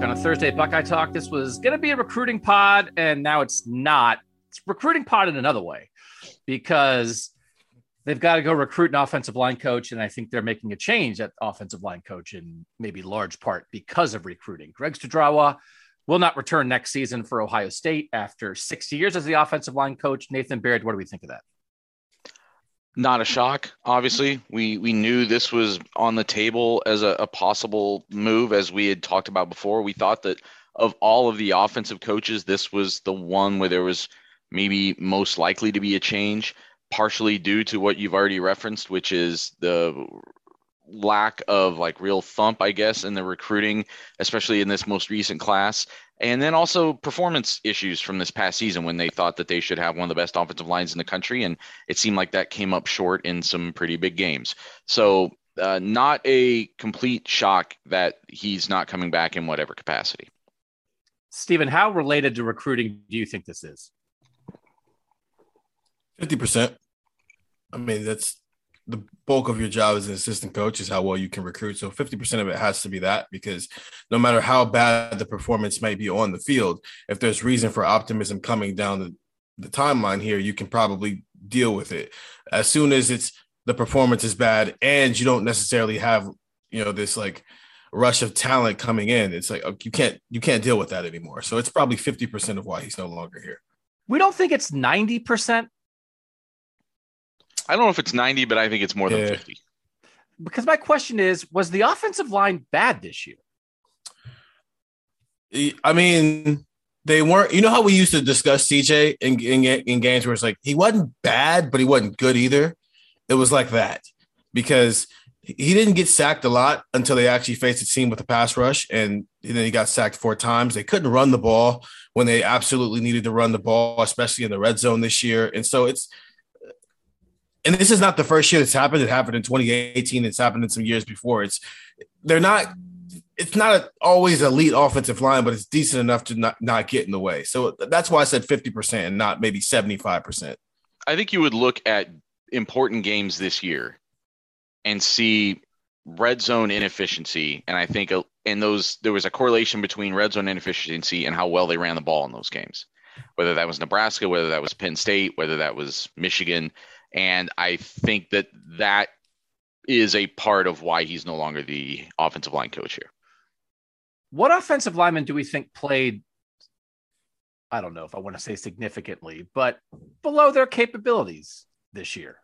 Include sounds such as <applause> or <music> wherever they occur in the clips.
back on a Thursday Buckeye Talk. This was going to be a recruiting pod, and now it's not. It's recruiting pod in another way because they've got to go recruit an offensive line coach, and I think they're making a change at offensive line coach in maybe large part because of recruiting. Greg Studrawa will not return next season for Ohio State after six years as the offensive line coach. Nathan Baird, what do we think of that? Not a shock. Obviously, we we knew this was on the table as a, a possible move, as we had talked about before. We thought that of all of the offensive coaches, this was the one where there was maybe most likely to be a change, partially due to what you've already referenced, which is the lack of like real thump, I guess, in the recruiting, especially in this most recent class. And then also performance issues from this past season when they thought that they should have one of the best offensive lines in the country. And it seemed like that came up short in some pretty big games. So, uh, not a complete shock that he's not coming back in whatever capacity. Stephen, how related to recruiting do you think this is? 50%. I mean, that's the bulk of your job as an assistant coach is how well you can recruit. So 50% of it has to be that because no matter how bad the performance might be on the field, if there's reason for optimism coming down the, the timeline here, you can probably deal with it. As soon as it's the performance is bad and you don't necessarily have, you know, this like rush of talent coming in, it's like oh, you can't you can't deal with that anymore. So it's probably 50% of why he's no longer here. We don't think it's 90%. I don't know if it's 90, but I think it's more than Yeah. 50. Because my question is, was the offensive line bad this year? I mean, they weren't. You know how we used to discuss CJ in, in in games where it's like he wasn't bad, but he wasn't good either. It was like that because he didn't get sacked a lot until they actually faced a team with a pass rush, and then he got sacked four times. They couldn't run the ball when they absolutely needed to run the ball, especially in the red zone this year. And so it's. And this is not the first year that's happened. It happened in 2018. It's happened in some years before. It's they're not it's not a, always elite offensive line, but it's decent enough to not, not get in the way. So that's why I said 50% and not maybe 75%. I think you would look at important games this year and see red zone inefficiency. And I think in those, there was a correlation between red zone inefficiency and how well they ran the ball in those games, whether that was Nebraska, whether that was Penn State, whether that was Michigan. And I think that that is a part of why he's no longer the offensive line coach here. What offensive lineman do we think played? I don't know if I want to say significantly, but below their capabilities this year.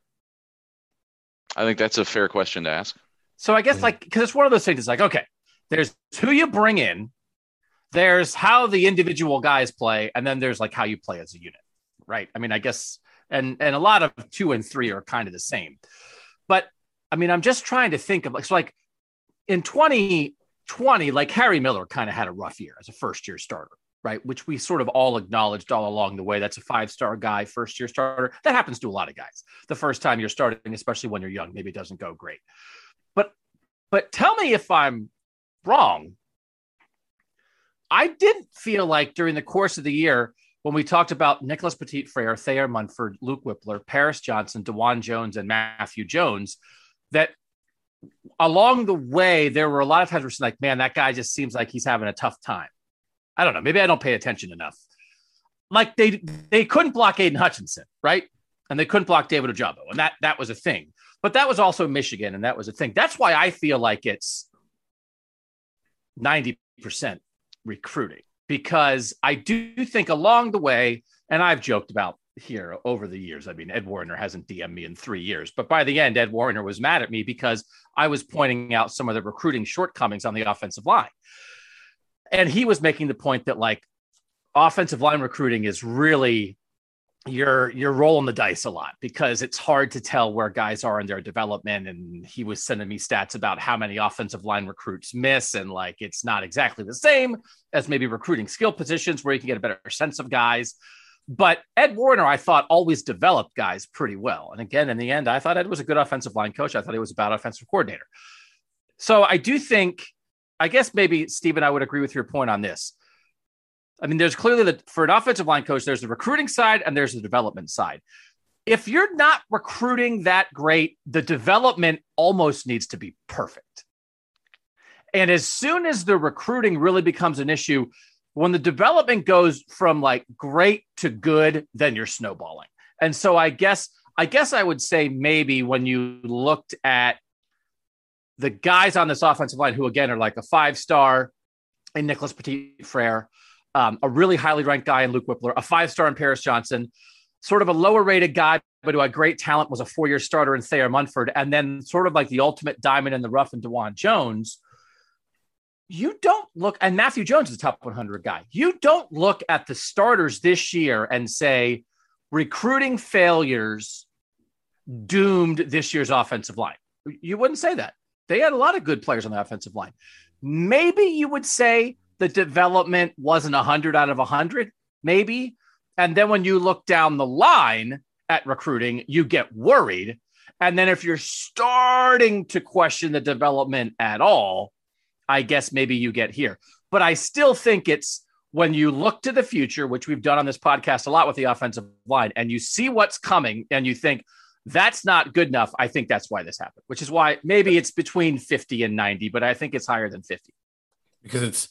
I think that's a fair question to ask. So I guess like because it's one of those things. It's like okay, there's who you bring in, there's how the individual guys play, and then there's like how you play as a unit, right? I mean, I guess and and a lot of two and three are kind of the same, but I mean, I'm just trying to think of like so like in 2020, like Harry Miller kind of had a rough year as a first year starter, right? Which we sort of all acknowledged all along the way. That's a five star guy, first year starter. That happens to a lot of guys. The first time you're starting, especially when you're young, maybe it doesn't go great. But but tell me if I'm wrong. I didn't feel like during the course of the year, when we talked about Nicholas Petit Frere, Thayer Munford, Luke Wypler, Paris Johnson, Dawand Jones, and Matthew Jones, that along the way, there were a lot of times where it's like, man, that guy just seems like he's having a tough time. I don't know. Maybe I don't pay attention enough. Like they they couldn't block Aidan Hutchinson, right? And they couldn't block David Ojabo, and that that was a thing. But that was also Michigan, and that was a thing. That's why I feel like it's ninety percent recruiting because I do think along the way, and I've joked about here over the years. I mean, Ed Warinner hasn't DM'd me in three years, but by the end, Ed Warinner was mad at me because I was pointing out some of the recruiting shortcomings on the offensive line. And he was making the point that like offensive line recruiting is really you're you're rolling the dice a lot because it's hard to tell where guys are in their development and he was sending me stats about how many offensive line recruits miss and like it's not exactly the same as maybe recruiting skill positions where you can get a better sense of guys but Ed Warinner, I thought, always developed guys pretty well. And again, in the end, I thought Ed was a good offensive line coach. I thought he was a bad offensive coordinator. So I do think, I guess maybe, Stephen, I would agree with your point on this. I mean, there's clearly that for an offensive line coach, there's the recruiting side and there's the development side. If you're not recruiting that great, the development almost needs to be perfect. And as soon as the recruiting really becomes an issue, when the development goes from like great to good, then you're snowballing. And so I guess I guess I would say maybe when you looked at the guys on this offensive line who again are like a five star in Nicholas Petit Frere, um, a really highly ranked guy in Luke Wypler, a five star in Paris Johnson, sort of a lower rated guy, but who had great talent, was a four year starter in Thayer Munford, and then sort of like the ultimate diamond in the rough in Dawand Jones. You don't look, and Matthew Jones is a top 100 guy. You don't look at the starters this year and say recruiting failures doomed this year's offensive line. You wouldn't say that. They had a lot of good players on the offensive line. Maybe you would say the development wasn't 100 out of 100, maybe. And then when you look down the line at recruiting, you get worried. And then if you're starting to question the development at all, I guess maybe you get here. But I still think it's when you look to the future, which we've done on this podcast a lot with the offensive line, and you see what's coming and you think, that's not good enough. I think that's why this happened, which is why maybe it's between 50 and 90, but I think it's higher than 50. Because it's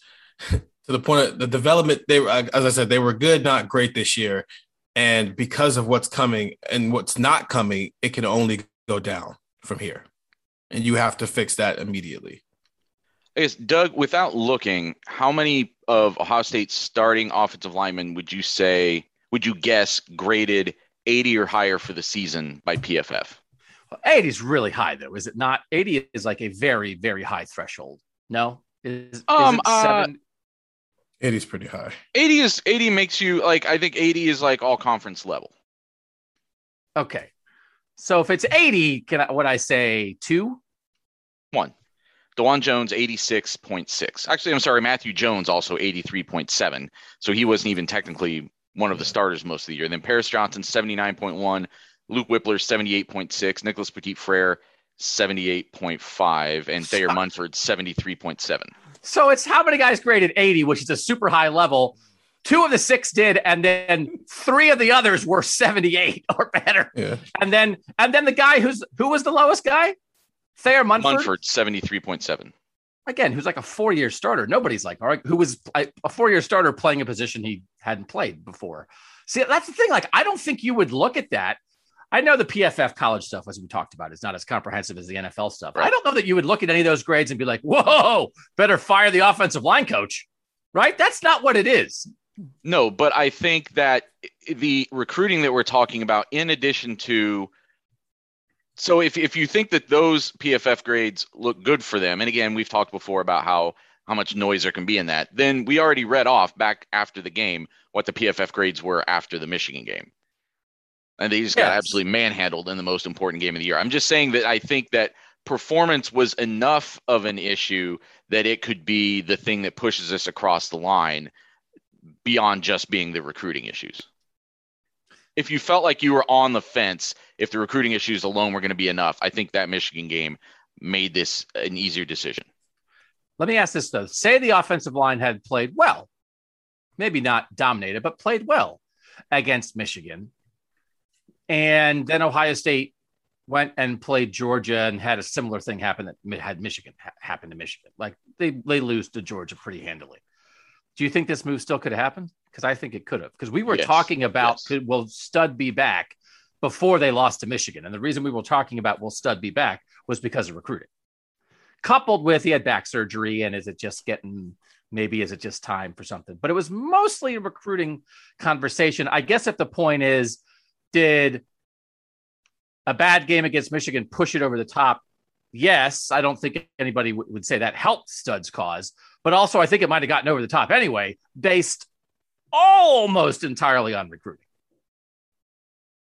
to the point of the development. They were, as I said, they were good, not great this year. And because of what's coming and what's not coming, it can only go down from here. And you have to fix that immediately. I guess, Doug, without looking, how many of Ohio State's starting offensive linemen would you say, would you guess graded 80 or higher for the season by PFF. 80 is really high, though, is it not? 80 is like a very, very high threshold. No, is, um, is uh, 80 is pretty high. 80 is 80 makes you like I think 80 is like all conference level. Okay, so if it's 80, can I, would I say two? One. Dawand Jones, 86.6. Actually, I'm sorry, Matthew Jones also 83.7. So he wasn't even technically one of the starters most of the year. Then Paris Johnson, 79.1, Luke Wypler, 78.6, Nicholas Petit Frere, 78.5, and Thayer Munford, 73.7. So it's how many guys graded 80, which is a super high level. Two of the six did, and then three of the others were 78 <laughs> or better. Yeah. And then and then the guy who's who was the lowest guy? Thayer Munford. Munford, 73.7 again, who's like a four year starter. Nobody's like, all right, who was a four year starter playing a position he hadn't played before. See, that's the thing. Like, I don't think you would look at that. I know the PFF college stuff, as we talked about, is not as comprehensive as the NFL stuff. Right. I don't know that you would look at any of those grades and be like, whoa, better fire the offensive line coach. Right? That's not what it is. No, but I think that the recruiting that we're talking about, in addition to so if if you think that those PFF grades look good for them, and again, we've talked before about how how much noise there can be in that, then we already read off back after the game what the PFF grades were after the Michigan game. And they just yes. got absolutely manhandled in the most important game of the year. I'm just saying that I think that performance was enough of an issue that it could be the thing that pushes us across the line beyond just being the recruiting issues if you felt like you were on the fence, if the recruiting issues alone were going to be enough, I think that Michigan game made this an easier decision. Let me ask this though. Say the offensive line had played well, maybe not dominated, but played well against Michigan. And then Ohio State went and played Georgia and had a similar thing happen that had Michigan ha- happen to Michigan. Like they, they lose to Georgia pretty handily. Do you think this move still could have happened? Because I think it could have. Because we were yes. talking about yes. could, will Stud be back before they lost to Michigan, and the reason we were talking about will Stud be back was because of recruiting, coupled with he had back surgery, and is it just getting maybe is it just time for something? But it was mostly a recruiting conversation. I guess if the point is, did a bad game against Michigan push it over the top? Yes, I don't think anybody w- would say that helped Stud's cause, but also I think it might have gotten over the top anyway, based almost entirely on recruiting.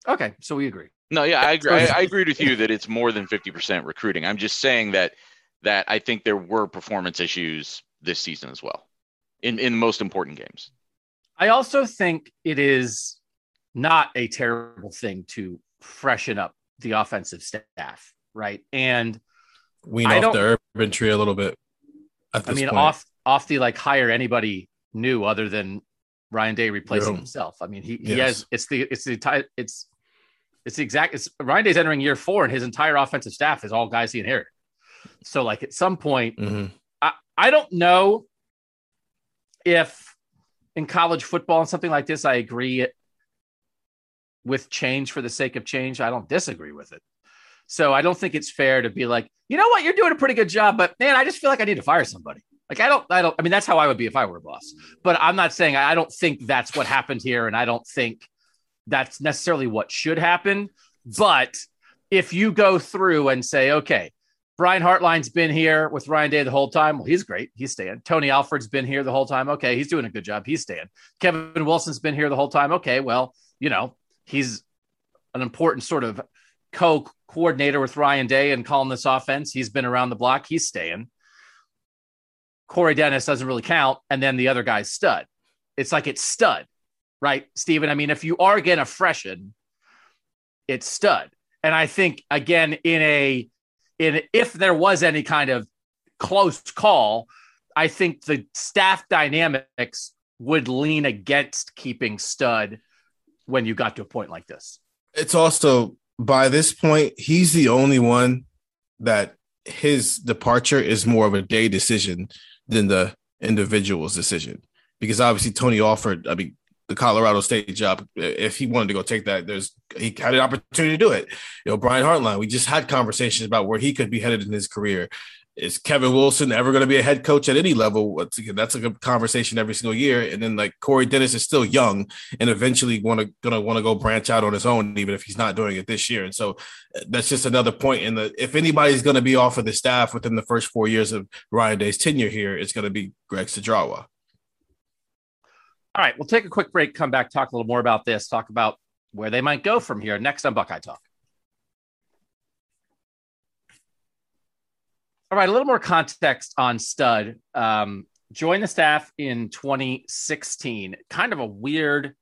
Okay, so we agree. No, yeah, I agree. I, I agreed with you that it's more than fifty percent recruiting. I'm just saying that that I think there were performance issues this season as well, in in most important games. I also think it is not a terrible thing to freshen up the offensive staff, right? And wean off the urban tree a little bit. I mean, point. off off the like hire anybody new other than Ryan Day replacing Yeah. himself. I mean, he he Yes. has it's the it's the ti- it's it's the exact it's Ryan Day's entering year four, and his entire offensive staff is all guys he inherited. So, like at some point, Mhm. I, I don't know if in college football and something like this, I agree with change for the sake of change. I don't disagree with it. So I don't think it's fair to be like, you know what, you're doing a pretty good job, but man, I just feel like I need to fire somebody. Like I don't, I don't. I mean, that's how I would be if I were a boss. But I'm not saying I don't think that's what happened here, and I don't think that's necessarily what should happen. But if you go through and say, okay, Brian Hartline's been here with Ryan Day the whole time. Well, he's great. He's staying. Tony Alford's been here the whole time. Okay, he's doing a good job. He's staying. Kevin Wilson's been here the whole time. Okay, well, you know, he's an important sort of co coordinator with Ryan Day and calling this offense. He's been around the block. He's staying. Corey Dennis doesn't really count. And then the other guy's stud. It's like it's stud, right, Stephen? I mean, if you are going to freshen, it's stud. And I think, again, in a, in if there was any kind of close call, I think the staff dynamics would lean against keeping stud when you got to a point like this. It's also by this point, he's the only one that his departure is more of a day decision than the individual's decision. Because obviously Tony Alford, I mean, the Colorado State job. If he wanted to go take that, there's he had an opportunity to do it. You know, Brian Hartline, we just had conversations about where he could be headed in his career. Is Kevin Wilson ever going to be a head coach at any level? That's a conversation every single year. And then like Corey Dennis is still young and eventually want to gonna want to go branch out on his own, even if he's not doing it this year. And so uh, that's just another point in the if anybody's going to be off of the staff within the first four years of Ryan Day's tenure here, it's going to be Greg Studrawa. All right, we'll take a quick break, come back, talk a little more about this, talk about where they might go from here. Next on Buckeye Talk. All right, a little more context on Stud. Um, joined the staff in 2016. Kind of a weird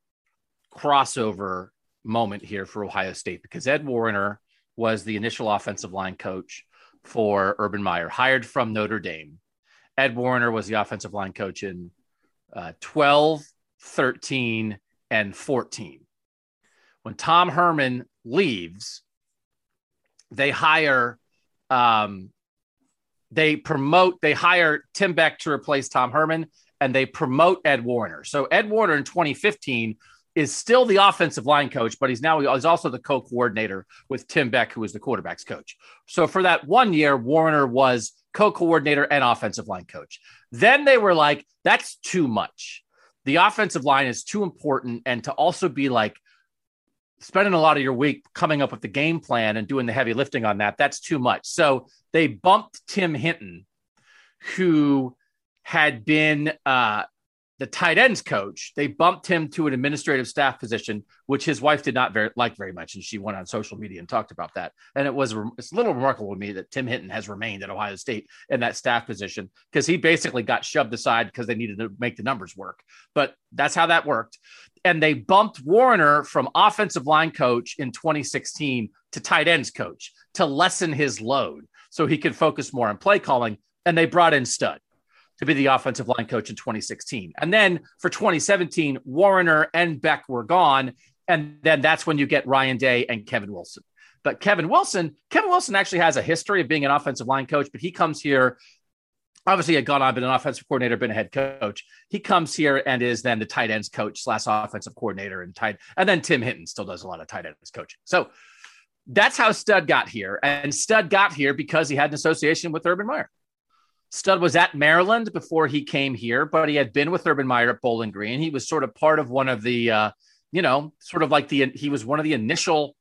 crossover moment here for Ohio State because Ed Warinner was the initial offensive line coach for Urban Meyer, hired from Notre Dame. Ed Warinner was the offensive line coach in uh, 12, 13, and 14. When Tom Herman leaves, they hire, um, they promote, they hire Tim Beck to replace Tom Herman, and they promote Ed Warinner. So Ed Warinner in 2015 is still the offensive line coach, but he's now he's also the co-coordinator with Tim Beck, who is the quarterbacks coach. So for that one year, Warinner was co-coordinator and offensive line coach. Then they were like, that's too much. The offensive line is too important, and to also be like spending a lot of your week coming up with the game plan and doing the heavy lifting on that, that's too much. So they bumped Tim Hinton, who had been uh, the tight ends coach. They bumped him to an administrative staff position, which his wife did not very like very much, and she went on social media and talked about that. And it was it's a little remarkable to me that Tim Hinton has remained at Ohio State in that staff position because he basically got shoved aside because they needed to make the numbers work. But that's how that worked. And they bumped Warinner from offensive line coach in 2016 to tight ends coach to lessen his load so he could focus more on play calling. And they brought in Stud to be the offensive line coach in 2016. And then for 2017, Warinner and Beck were gone. And then that's when you get Ryan Day and Kevin Wilson. But Kevin Wilson, Kevin Wilson actually has a history of being an offensive line coach, but he comes here. Obviously, had gone on, been an offensive coordinator, been a head coach. He comes here and is then the tight ends coach slash offensive coordinator and tight. And then Tim Hinton still does a lot of tight ends coaching. So that's how Stud got here. And Stud got here because he had an association with Urban Meyer. Stud was at Maryland before he came here, but he had been with Urban Meyer at Bowling Green. He was sort of part of one of the, uh, you know, sort of like the, he was one of the initial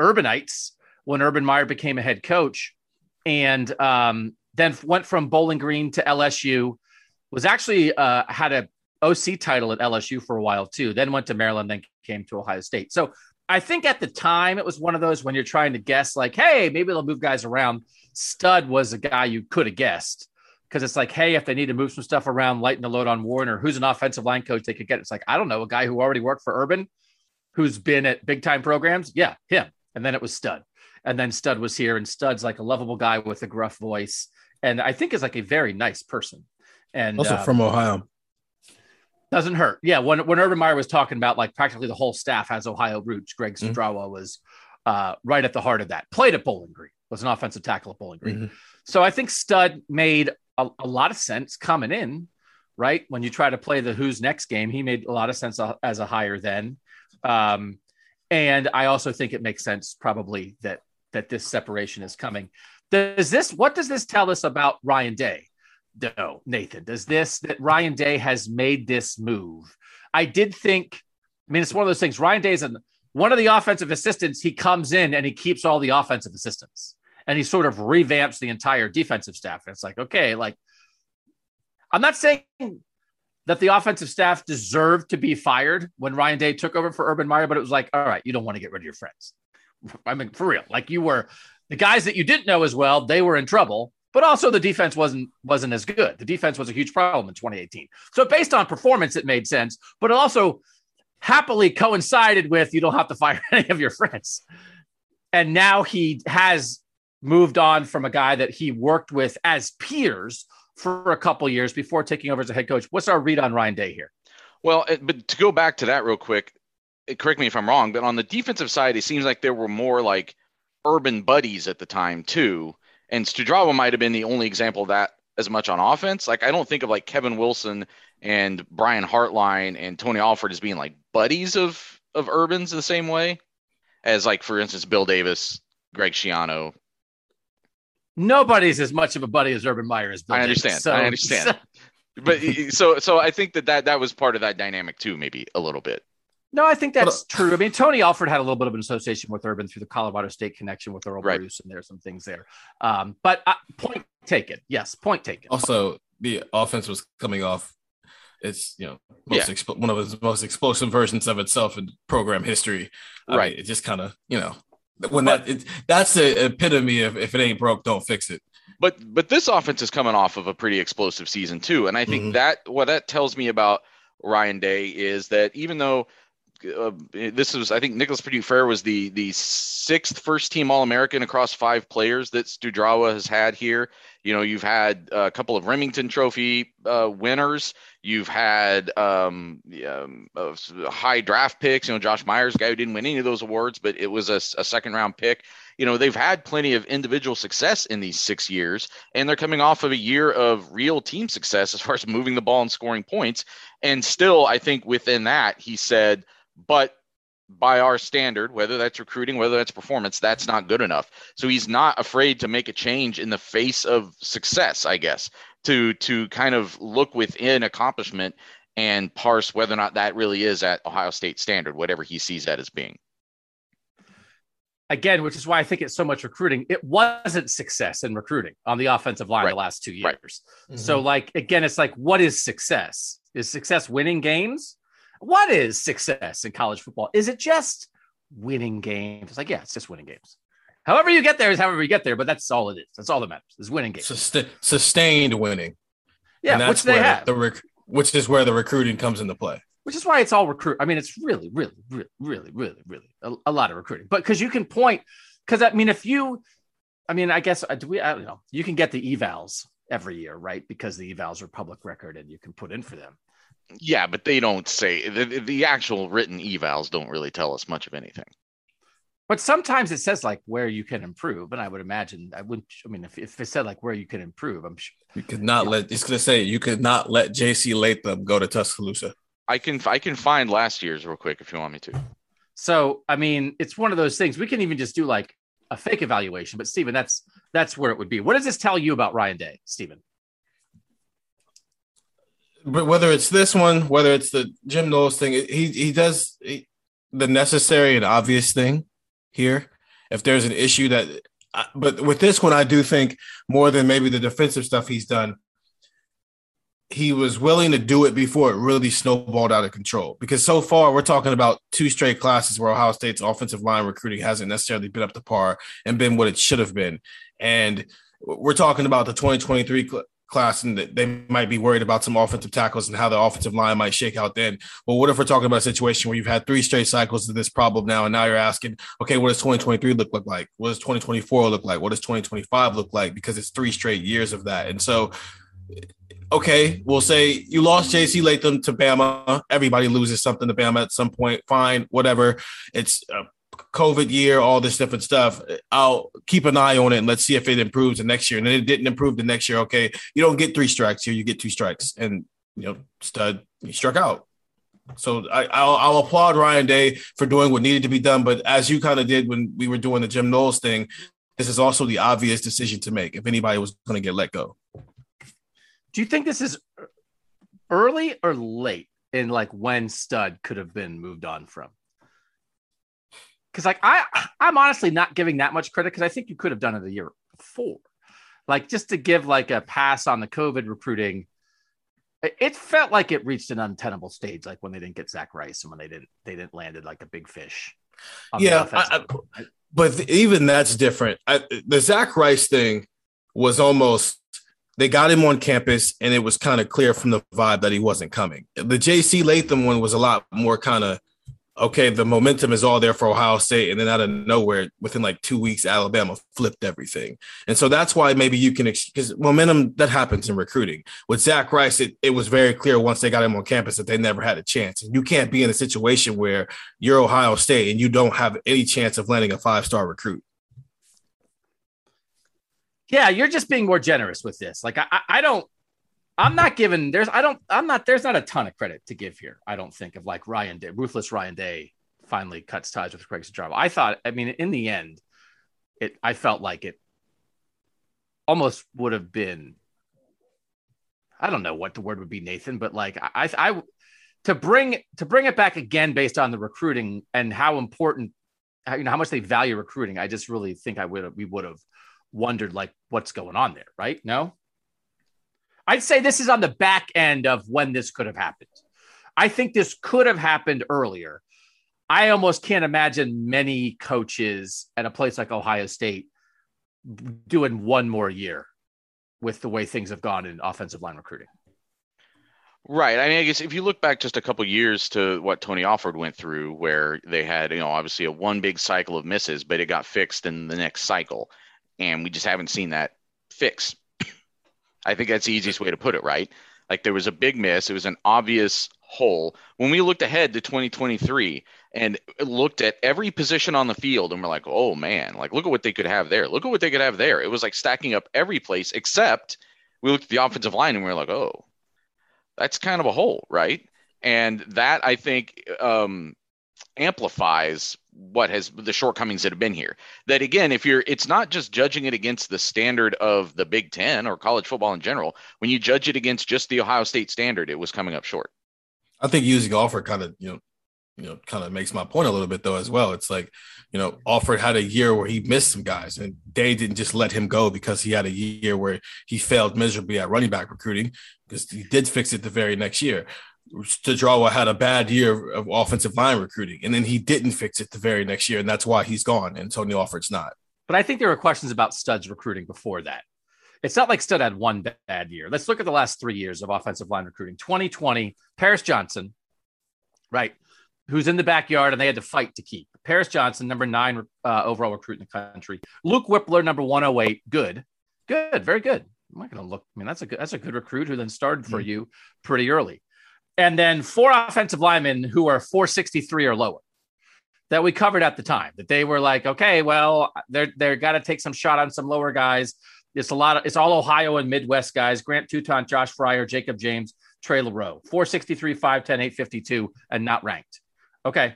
Urbanites when Urban Meyer became a head coach and um, then went from Bowling Green to LSU, was actually uh, had a OC title at LSU for a while too, then went to Maryland, then came to Ohio State. So I think at the time it was one of those when you're trying to guess, like, hey, maybe they'll move guys around. Stud was a guy you could have guessed because it's like, hey, if they need to move some stuff around, lighten the load on Warinner, who's an offensive line coach they could get? It's like, I don't know, a guy who already worked for Urban, who's been at big time programs. Yeah, him. And then it was Stud. And then Stud was here, and Stud's like a lovable guy with a gruff voice. And I think is like a very nice person. And Also um, from Ohio. Doesn't hurt. Yeah. When when Urban Meyer was talking about like practically the whole staff has Ohio roots, Greg Mhm. Was uh, right at the heart of that. Played at Bowling Green, was an offensive tackle at Bowling Green. Mhm. So I think Stud made a, a lot of sense coming in, right? When you try to play the who's next game, he made a lot of sense as a hire then. Um, and I also think it makes sense probably that that this separation is coming. Does this what does this tell us about Ryan Day? No, Nathan, does this that Ryan Day has made this move? I did think, I mean, it's one of those things. Ryan Day is an, one of the offensive assistants. He comes in and he keeps all the offensive assistants and he sort of revamps the entire defensive staff. And it's like, okay, like, I'm not saying that the offensive staff deserved to be fired when Ryan Day took over for Urban Meyer, but it was like, all right, you don't want to get rid of your friends. I mean, for real, like you were the guys that you didn't know as well, they were in trouble. But also the defense wasn't wasn't as good. The defense was a huge problem in 2018. So based on performance, it made sense, but it also happily coincided with you don't have to fire <laughs> any of your friends. And now he has moved on from a guy that he worked with as peers for a couple years before taking over as a head coach. What's our read on Ryan Day here? Well, but to go back to that real quick, correct me if I'm wrong, but on the defensive side, it seems like there were more like urban buddies at the time too. And Studrawa might have been the only example of that as much on offense. Like I don't think of like Kevin Wilson and Brian Hartline and Tony Alford as being like buddies of of Urbans the same way as like for instance Bill Davis, Greg Schiano. Nobody's as much of a buddy as Urban Meyer is. Bill I Davis. understand. I understand. <laughs> But so so I think that, that that was part of that dynamic too, maybe a little bit. No, I think But, that's true. I mean, Tony Alford had a little bit of an association with Urban through the Colorado State connection with Earl Right. Bruce, and there's some things there. Um, but uh, point taken. Yes, point taken. Also, the offense was coming off. It's you know most Yeah. expo- one of its most explosive versions of itself in program history. I Right. mean, it just kind of you know when that it, that's the epitome of if it ain't broke, don't fix it. But but this offense is coming off of a pretty explosive season too, and I think Mhm. that what that tells me about Ryan Day is that even though uh, this was, I think Nicholas Petit Frere was the the sixth first team All American across five players that Studrawa has had here. You know, you've had a couple of Rimington Trophy uh, winners. You've had um, um, uh, high draft picks. You know, Josh Myers, guy who didn't win any of those awards, but it was a, a second round pick. You know, they've had plenty of individual success in these six years, and they're coming off of a year of real team success as far as <laughs> moving the ball and scoring points. And still, I think within that, he said, but by our standard, whether that's recruiting, whether that's performance, that's not good enough. So he's not afraid to make a change in the face of success, I guess, to to kind of look within accomplishment and parse whether or not that really is at Ohio State standard, whatever he sees that as being. Again, which is why I think it's so much recruiting. It wasn't success in recruiting on the offensive line Right. the last two years. Right. So, like, again, it's like, what is success? Is success winning games? What is success in college football? Is it just winning games? It's like, yeah, it's just winning games. However you get there is however you get there, but that's all it is. That's all that matters is winning games. Sus- sustained winning. Yeah, and which that's they where have. the rec- which is where the recruiting comes into play. which is why it's all recruit. I mean, it's really, really, really, really, really, really a, a lot of recruiting. But because you can point, because I mean, if you, I mean, I guess uh, do we? I don't know. You can get the evals every year, right? Because the evals are public record, and you can put in for them. Yeah, but they don't say the, the actual written evals don't really tell us much of anything. But sometimes it says like where you can improve, and I would imagine I wouldn't. I mean, if, if it said like where you can improve, I'm sure. You could not let. It's gonna say you could not let J.C. Latham go to Tuscaloosa. I can I can find last year's real quick if you want me to. So I mean, it's one of those things. We can even just do like a fake evaluation. But Stephen, that's that's where it would be. What does this tell you about Ryan Day, Stephen? But whether it's this one, whether it's the Jim Knowles thing, he he does he- the necessary and obvious thing here. If there's an issue that, but with this one, I do think more than maybe the defensive stuff he's done, he was willing to do it before it really snowballed out of control. Because so far, we're talking about two straight classes where Ohio State's offensive line recruiting hasn't necessarily been up to par and been what it should have been. And we're talking about the 2023 cl- class and they might be worried about some offensive tackles and how the offensive line might shake out then. Well, what if we're talking about a situation where you've had three straight cycles of this problem now, and now you're asking, okay, what does 2023 look, look like? What does 2024 look like? What does 2025 look like? Because it's three straight years of that. And so okay, we'll say you lost JC Latham to Bama. Everybody loses something to Bama at some point. Fine, whatever. It's a COVID year, all this different stuff. I'll keep an eye on it and let's see if it improves the next year. And it didn't improve the next year. Okay, you don't get three strikes here; you get two strikes, and you know, stud, he struck out. So I, I'll, I'll applaud Ryan Day for doing what needed to be done. But as you kind of did when we were doing the Jim Knowles thing, this is also the obvious decision to make if anybody was going to get let go. Do you think this is early or late in like when Stud could have been moved on from? Because like I, I'm honestly not giving that much credit because I think you could have done it a year before, like just to give like a pass on the COVID recruiting. It felt like it reached an untenable stage, like when they didn't get Zach Rice and when they didn't they didn't landed like a big fish. Yeah, I, I, but even that's different. I, the Zach Rice thing was almost they got him on campus, and it was kind of clear from the vibe that he wasn't coming. The J.C. Latham one was a lot more kind of okay. The momentum is all there for Ohio State, and then out of nowhere, within like two weeks, Alabama flipped everything, and so that's why maybe you can because momentum that happens in recruiting. With Zach Rice, it, it was very clear once they got him on campus that they never had a chance. And you can't be in a situation where you're Ohio State and you don't have any chance of landing a five star recruit. Yeah, you're just being more generous with this. Like I, I don't, I'm not giving. There's, I don't, I'm not. There's not a ton of credit to give here. I don't think of like Ryan Day, ruthless Ryan Day, finally cuts ties with Greg Studrawa. I thought. I mean, in the end, it. I felt like it almost would have been. I don't know what the word would be, Nathan, but like I, I, to bring to bring it back again based on the recruiting and how important, how, you know, how much they value recruiting. I just really think I would. We would have wondered like what's going on there, right? No. I'd say this is on the back end of when this could have happened. I think this could have happened earlier. I almost can't imagine many coaches at a place like Ohio State doing one more year with the way things have gone in offensive line recruiting. Right. I mean, I guess if you look back just a couple years to what Tony Alford went through, where they had, you know, obviously a one big cycle of misses, but it got fixed in the next cycle and we just haven't seen that fix. I think that's the easiest way to put it, right? Like there was a big miss, it was an obvious hole. When we looked ahead to 2023 and looked at every position on the field and we're like, "Oh man, like look at what they could have there. Look at what they could have there." It was like stacking up every place except we looked at the offensive line and we are like, "Oh, that's kind of a hole, right?" And that I think um, amplifies what has the shortcomings that have been here. That again, if you're, it's not just judging it against the standard of the Big Ten or college football in general. When you judge it against just the Ohio State standard, it was coming up short. I think using Alford kind of, you know, you know, kind of makes my point a little bit though as well. It's like, you know, Alford had a year where he missed some guys, and they didn't just let him go because he had a year where he failed miserably at running back recruiting because he did fix it the very next year. Studrawa had a bad year of offensive line recruiting, and then he didn't fix it the very next year, and that's why he's gone. And Tony Alford's not. But I think there were questions about Stud's recruiting before that. It's not like Stud had one bad year. Let's look at the last three years of offensive line recruiting. 2020, Paris Johnson, right, who's in the backyard, and they had to fight to keep. Paris Johnson, number nine uh, overall recruit in the country. Luke Wypler, number 108, good, good, very good. I'm not going to look. I mean, that's a good, that's a good recruit who then started for mm-hmm. you pretty early and then four offensive linemen who are 463 or lower that we covered at the time that they were like, okay, well, they're they're got to take some shot on some lower guys. It's a lot of it's all Ohio and Midwest guys. Grant Toutant, Josh Fryar, Jakob James, Trey Leroux, 463, 5'10, 852, and not ranked. Okay.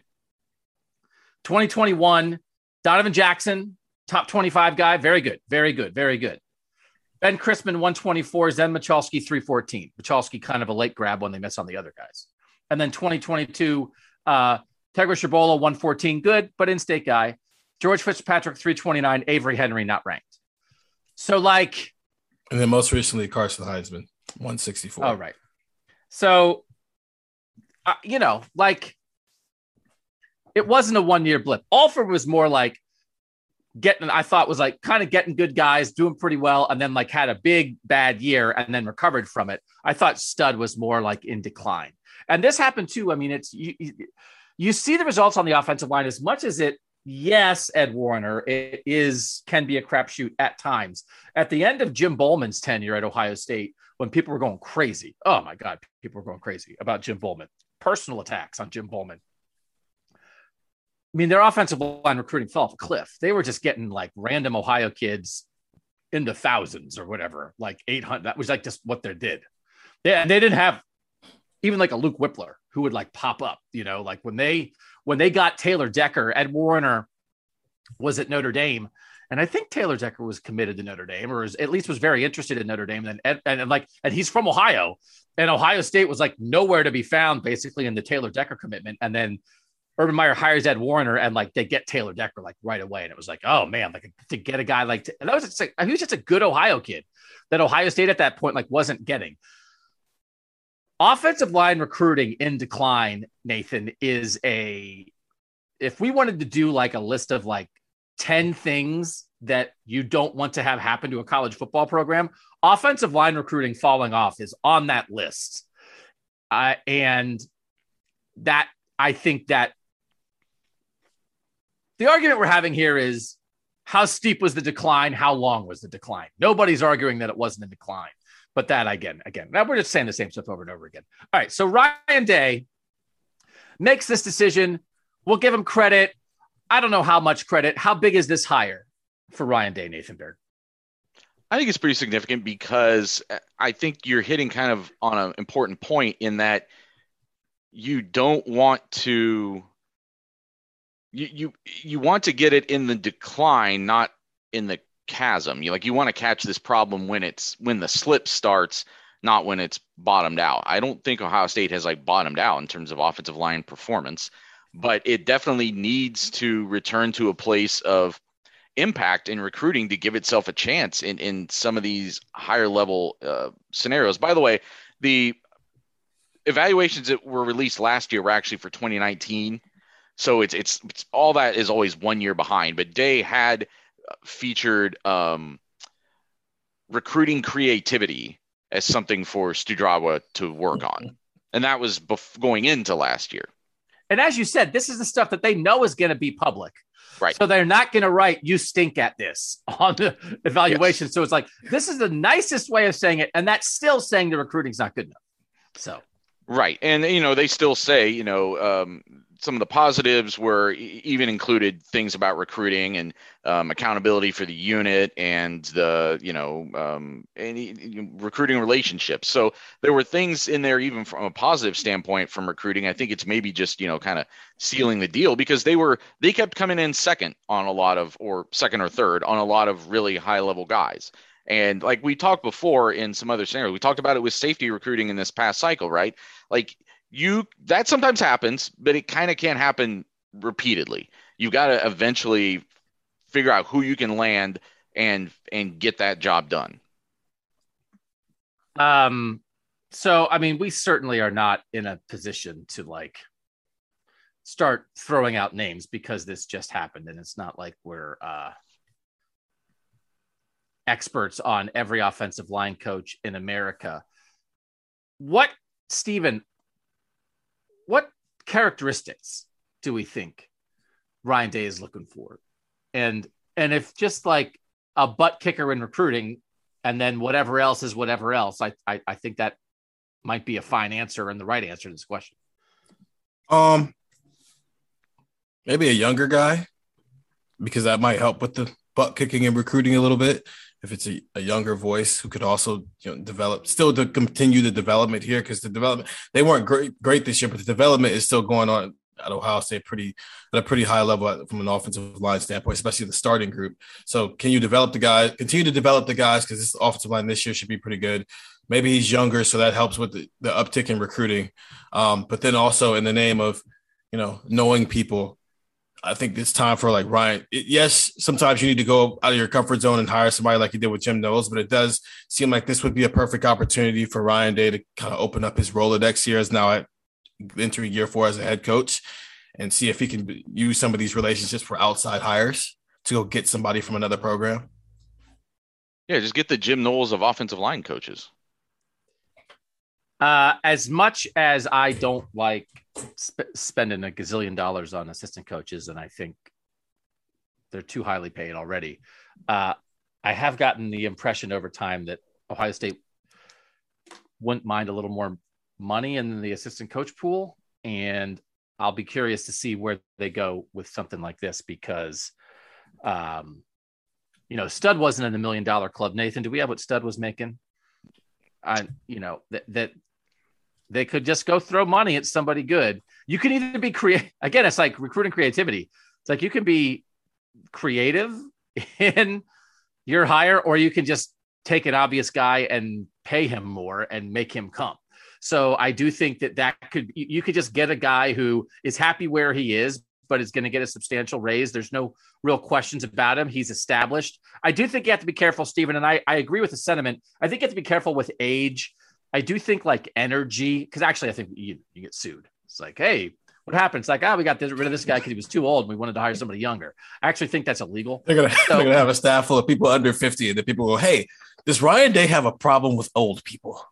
2021, Donovan Jackson, top 25 guy. Very good. Very good. Very good. Ben Christman, 124. Zen Michalski, 314. Michalski kind of a late grab when they miss on the other guys. And then 2022, uh, Tegra Tshabola, 114. Good, but in state guy. George Fitzpatrick, 329. Avery Henry, not ranked. So, like. And then most recently, Carson Hinzman 164. Oh, right. So, uh, you know, like it wasn't a one year blip. Alford was more like getting I thought was like kind of getting good guys, doing pretty well, and then like had a big bad year and then recovered from it. I thought Stud was more like in decline. And this happened too. I mean, it's you, you see the results on the offensive line as much as it yes, Ed Warinner it is can be a crapshoot at times. At the end of Jim Bollman's tenure at Ohio State, when people were going crazy. Oh my God, people were going crazy about Jim Bollman. Personal attacks on Jim Bollman. I mean, their offensive line recruiting fell off a cliff. They were just getting like random Ohio kids in the thousands or whatever, like 800. That was like just what they did. They, and they didn't have even like a Luke Wypler who would like pop up, you know, like when they when they got Taylor Decker, Ed Warinner was at Notre Dame. And I think Taylor Decker was committed to Notre Dame, or at least was very interested in Notre Dame. And, and, and like, and he's from Ohio, and Ohio State was like nowhere to be found, basically, in the Taylor Decker commitment. And then Urban Meyer hires Ed Warinner and like they get Taylor Decker like right away. And it was like, oh man, like to get a guy like, and that was just like, he was just a good Ohio kid that Ohio State at that point like wasn't getting. Offensive line recruiting in decline, Nathan, is a, if we wanted to do like a list of like 10 things that you don't want to have happen to a college football program, offensive line recruiting falling off is on that list. Uh, and that I think that the argument we're having here is how steep was the decline? How long was the decline? Nobody's arguing that it wasn't a decline, but that again, again, now we're just saying the same stuff over and over again. All right. So Ryan Day makes this decision. We'll give him credit. I don't know how much credit. How big is this hire for Ryan Day, Nathan Baird? I think it's pretty significant because I think you're hitting kind of on an important point in that you don't want to you you you want to get it in the decline, not in the chasm. You like you want to catch this problem when it's when the slip starts, not when it's bottomed out. I don't think Ohio State has like bottomed out in terms of offensive line performance, but it definitely needs to return to a place of impact in recruiting to give itself a chance in in some of these higher level uh, scenarios. By the way, the evaluations that were released last year were actually for 2019 so it's, it's, it's all that is always one year behind. But Day had uh, featured um, recruiting creativity as something for Studrawa to work on, and that was bef- going into last year. And as you said, this is the stuff that they know is going to be public. Right. So they're not going to write, you stink at this <laughs> on the evaluation. Yes. So it's like, this is the nicest way of saying it. And that's still saying the recruiting's not good enough. So, right. And, you know, they still say, you know, um, some of the positives were even included things about recruiting and um, accountability for the unit and the you know um, any recruiting relationships. So there were things in there even from a positive standpoint from recruiting. I think it's maybe just you know kind of sealing the deal because they were they kept coming in second on a lot of or second or third on a lot of really high level guys. And like we talked before in some other scenarios, we talked about it with safety recruiting in this past cycle, right? Like you that sometimes happens, but it kind of can't happen repeatedly. You've got to eventually figure out who you can land and and get that job done. Um so I mean we certainly are not in a position to like start throwing out names because this just happened and it's not like we're uh experts on every offensive line coach in America. What Stephen, what characteristics do we think Ryan Day is looking for? And and if just like a butt kicker in recruiting and then whatever else is whatever else, I I, I think that might be a fine answer and the right answer to this question. Um maybe a younger guy because that might help with the butt kicking and recruiting a little bit if it's a, a, younger voice who could also you know develop still to continue the development here because the development they weren't great great this year but the development is still going on at Ohio State pretty at a pretty high level from an offensive line standpoint, especially the starting group. So can you develop the guys, continue to develop the guys because this offensive line this year should be pretty good. Maybe he's younger, so that helps with the, the uptick in recruiting. Um, but then also in the name of you know knowing people I think it's time for like Ryan. It, yes, sometimes you need to go out of your comfort zone and hire somebody like you did with Jim Knowles, but it does seem like this would be a perfect opportunity for Ryan Day to kind of open up his Rolodex here as now at entering year four as a head coach and see if he can use some of these relationships for outside hires to go get somebody from another program. Yeah, just get the Jim Knowles of offensive line coaches. Uh, as much as I don't like sp- spending a gazillion dollars on assistant coaches, and I think they're too highly paid already, uh, I have gotten the impression over time that Ohio State wouldn't mind a little more money in the assistant coach pool. And I'll be curious to see where they go with something like this because, um, you know, Stud wasn't in the million dollar club. Nathan, do we have what Stud was making? I, you know, that, that they could just go throw money at somebody good. You can either be creative. Again, it's like recruiting creativity. It's like you can be creative <laughs> in your hire, or you can just take an obvious guy and pay him more and make him come. So I do think that that could you could just get a guy who is happy where he is, but is going to get a substantial raise. There's no real questions about him. He's established. I do think you have to be careful, Stephen, and I, I agree with the sentiment. I think you have to be careful with age. I do think like energy, because actually I think you, you get sued. It's like, hey, what happened? It's like, ah, oh, we got this, rid of this guy because he was too old. And we wanted to hire somebody younger. I actually think that's illegal. They're gonna, so, gonna have a staff full of people under 50, and the people go, hey, does Ryan Day have a problem with old people?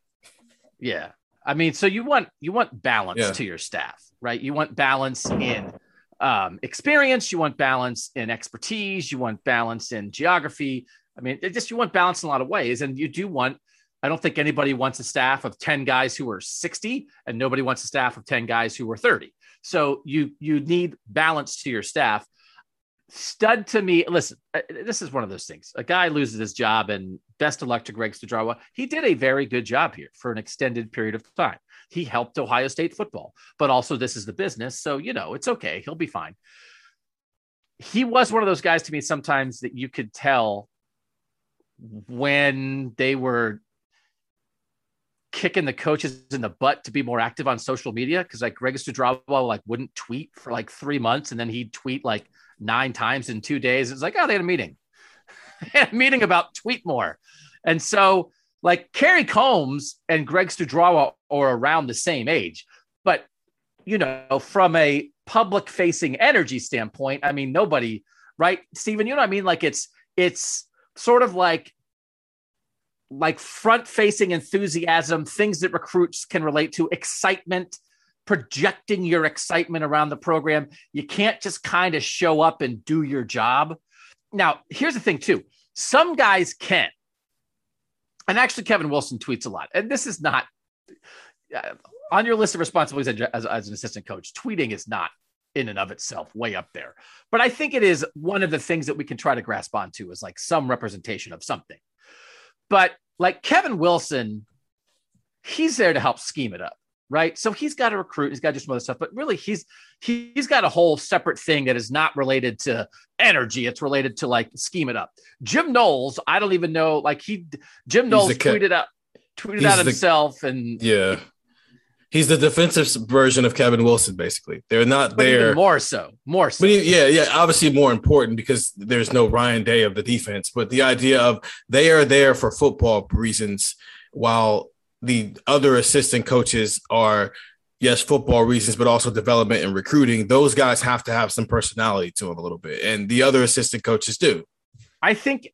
Yeah. I mean, so you want you want balance yeah. to your staff, right? You want balance in um, experience, you want balance in expertise, you want balance in geography. I mean, just you want balance in a lot of ways, and you do want. I don't think anybody wants a staff of ten guys who are sixty, and nobody wants a staff of ten guys who are thirty. So you you need balance to your staff. Stud to me, listen, uh, this is one of those things. A guy loses his job, and best of luck to Greg Studrawa. He did a very good job here for an extended period of time. He helped Ohio State football, but also this is the business. So, you know, it's okay. He'll be fine. He was one of those guys to me sometimes that you could tell when they were kicking the coaches in the butt to be more active on social media because like Greg Studrawa like wouldn't tweet for like three months and then he'd tweet like nine times in two days. It's like, oh, they had a meeting. <laughs> had a meeting about tweet more. And so, like, Kerry Combs and Greg Studrawa are around the same age. But, you know, from a public facing energy standpoint, I mean, nobody, right? Stephen, you know what I mean? Like, it's, it's sort of like, like front facing enthusiasm, things that recruits can relate to, excitement, projecting your excitement around the program. You can't just kind of show up and do your job. Now, here's the thing, too. Some guys can. And actually, Kevin Wilson tweets a lot. And this is not uh, on your list of responsibilities as, as an assistant coach. Tweeting is not in and of itself way up there. But I think it is one of the things that we can try to grasp onto is like some representation of something. But like Kevin Wilson, he's there to help scheme it up right? So he's got to recruit, he's got to do some other stuff, but really he's he's got a whole separate thing that is not related to energy. It's related to like scheme it up. Jim Knowles, I don't even know, like he Jim Knowles tweeted out tweeted out the, himself and yeah. He's the defensive version of Kevin Wilson, basically. They're not there. more so, more so. He, yeah, yeah. Obviously, more important because there's no Ryan Day of the defense. But the idea of they are there for football reasons, while the other assistant coaches are yes football reasons but also development and recruiting those guys have to have some personality to them a little bit and the other assistant coaches do i think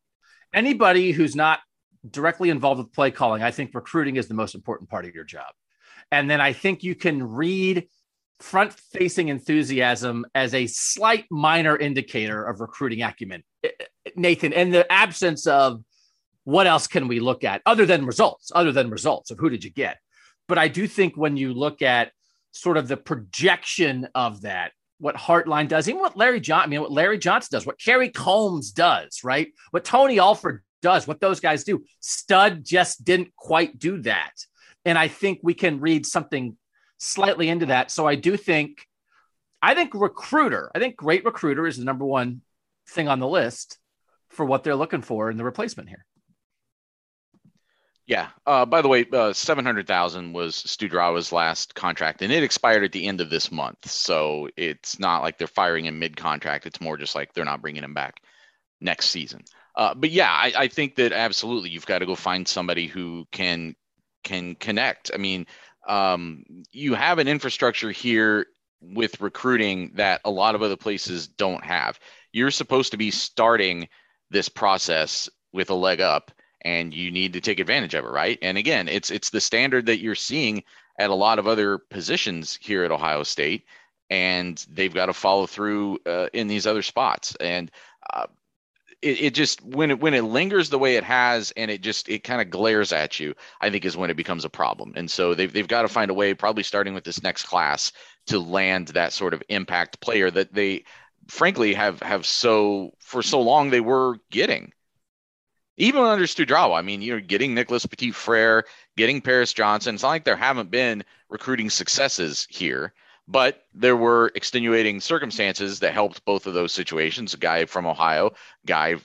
anybody who's not directly involved with play calling i think recruiting is the most important part of your job and then i think you can read front facing enthusiasm as a slight minor indicator of recruiting acumen eh, eh, nathan in the absence of what else can we look at other than results, other than results of who did you get? But I do think when you look at sort of the projection of that, what Hartline does, even what Larry John, I mean, what Larry Johnson does, what Kerry Combs does, right? What Tony Alford does, what those guys do. Stud just didn't quite do that. And I think we can read something slightly into that. So I do think, I think recruiter, I think great recruiter is the number one thing on the list for what they're looking for in the replacement here. Yeah. Uh, by the way, uh, seven hundred thousand was Studrawa's last contract, and it expired at the end of this month. So it's not like they're firing him mid-contract. It's more just like they're not bringing him back next season. Uh, but yeah, I, I, think that absolutely you've got to go find somebody who can can connect. I mean, um, you have an infrastructure here with recruiting that a lot of other places don't have. You're supposed to be starting this process with a leg up and you need to take advantage of it, right? And again, it's it's the standard that you're seeing at a lot of other positions here at Ohio State, and they've got to follow through uh, in these other spots. And uh, it, it just when it when it lingers the way it has and it just it kind of glares at you, I think is when it becomes a problem. And so they've they've got to find a way, probably starting with this next class, to land that sort of impact player that they frankly have have so for so long they were getting. Even under Studrawa, I mean, you're getting Nicholas Petit Frere, getting Paris Johnson. It's not like there haven't been recruiting successes here, but there were extenuating circumstances that helped both of those situations. A guy from Ohio, guy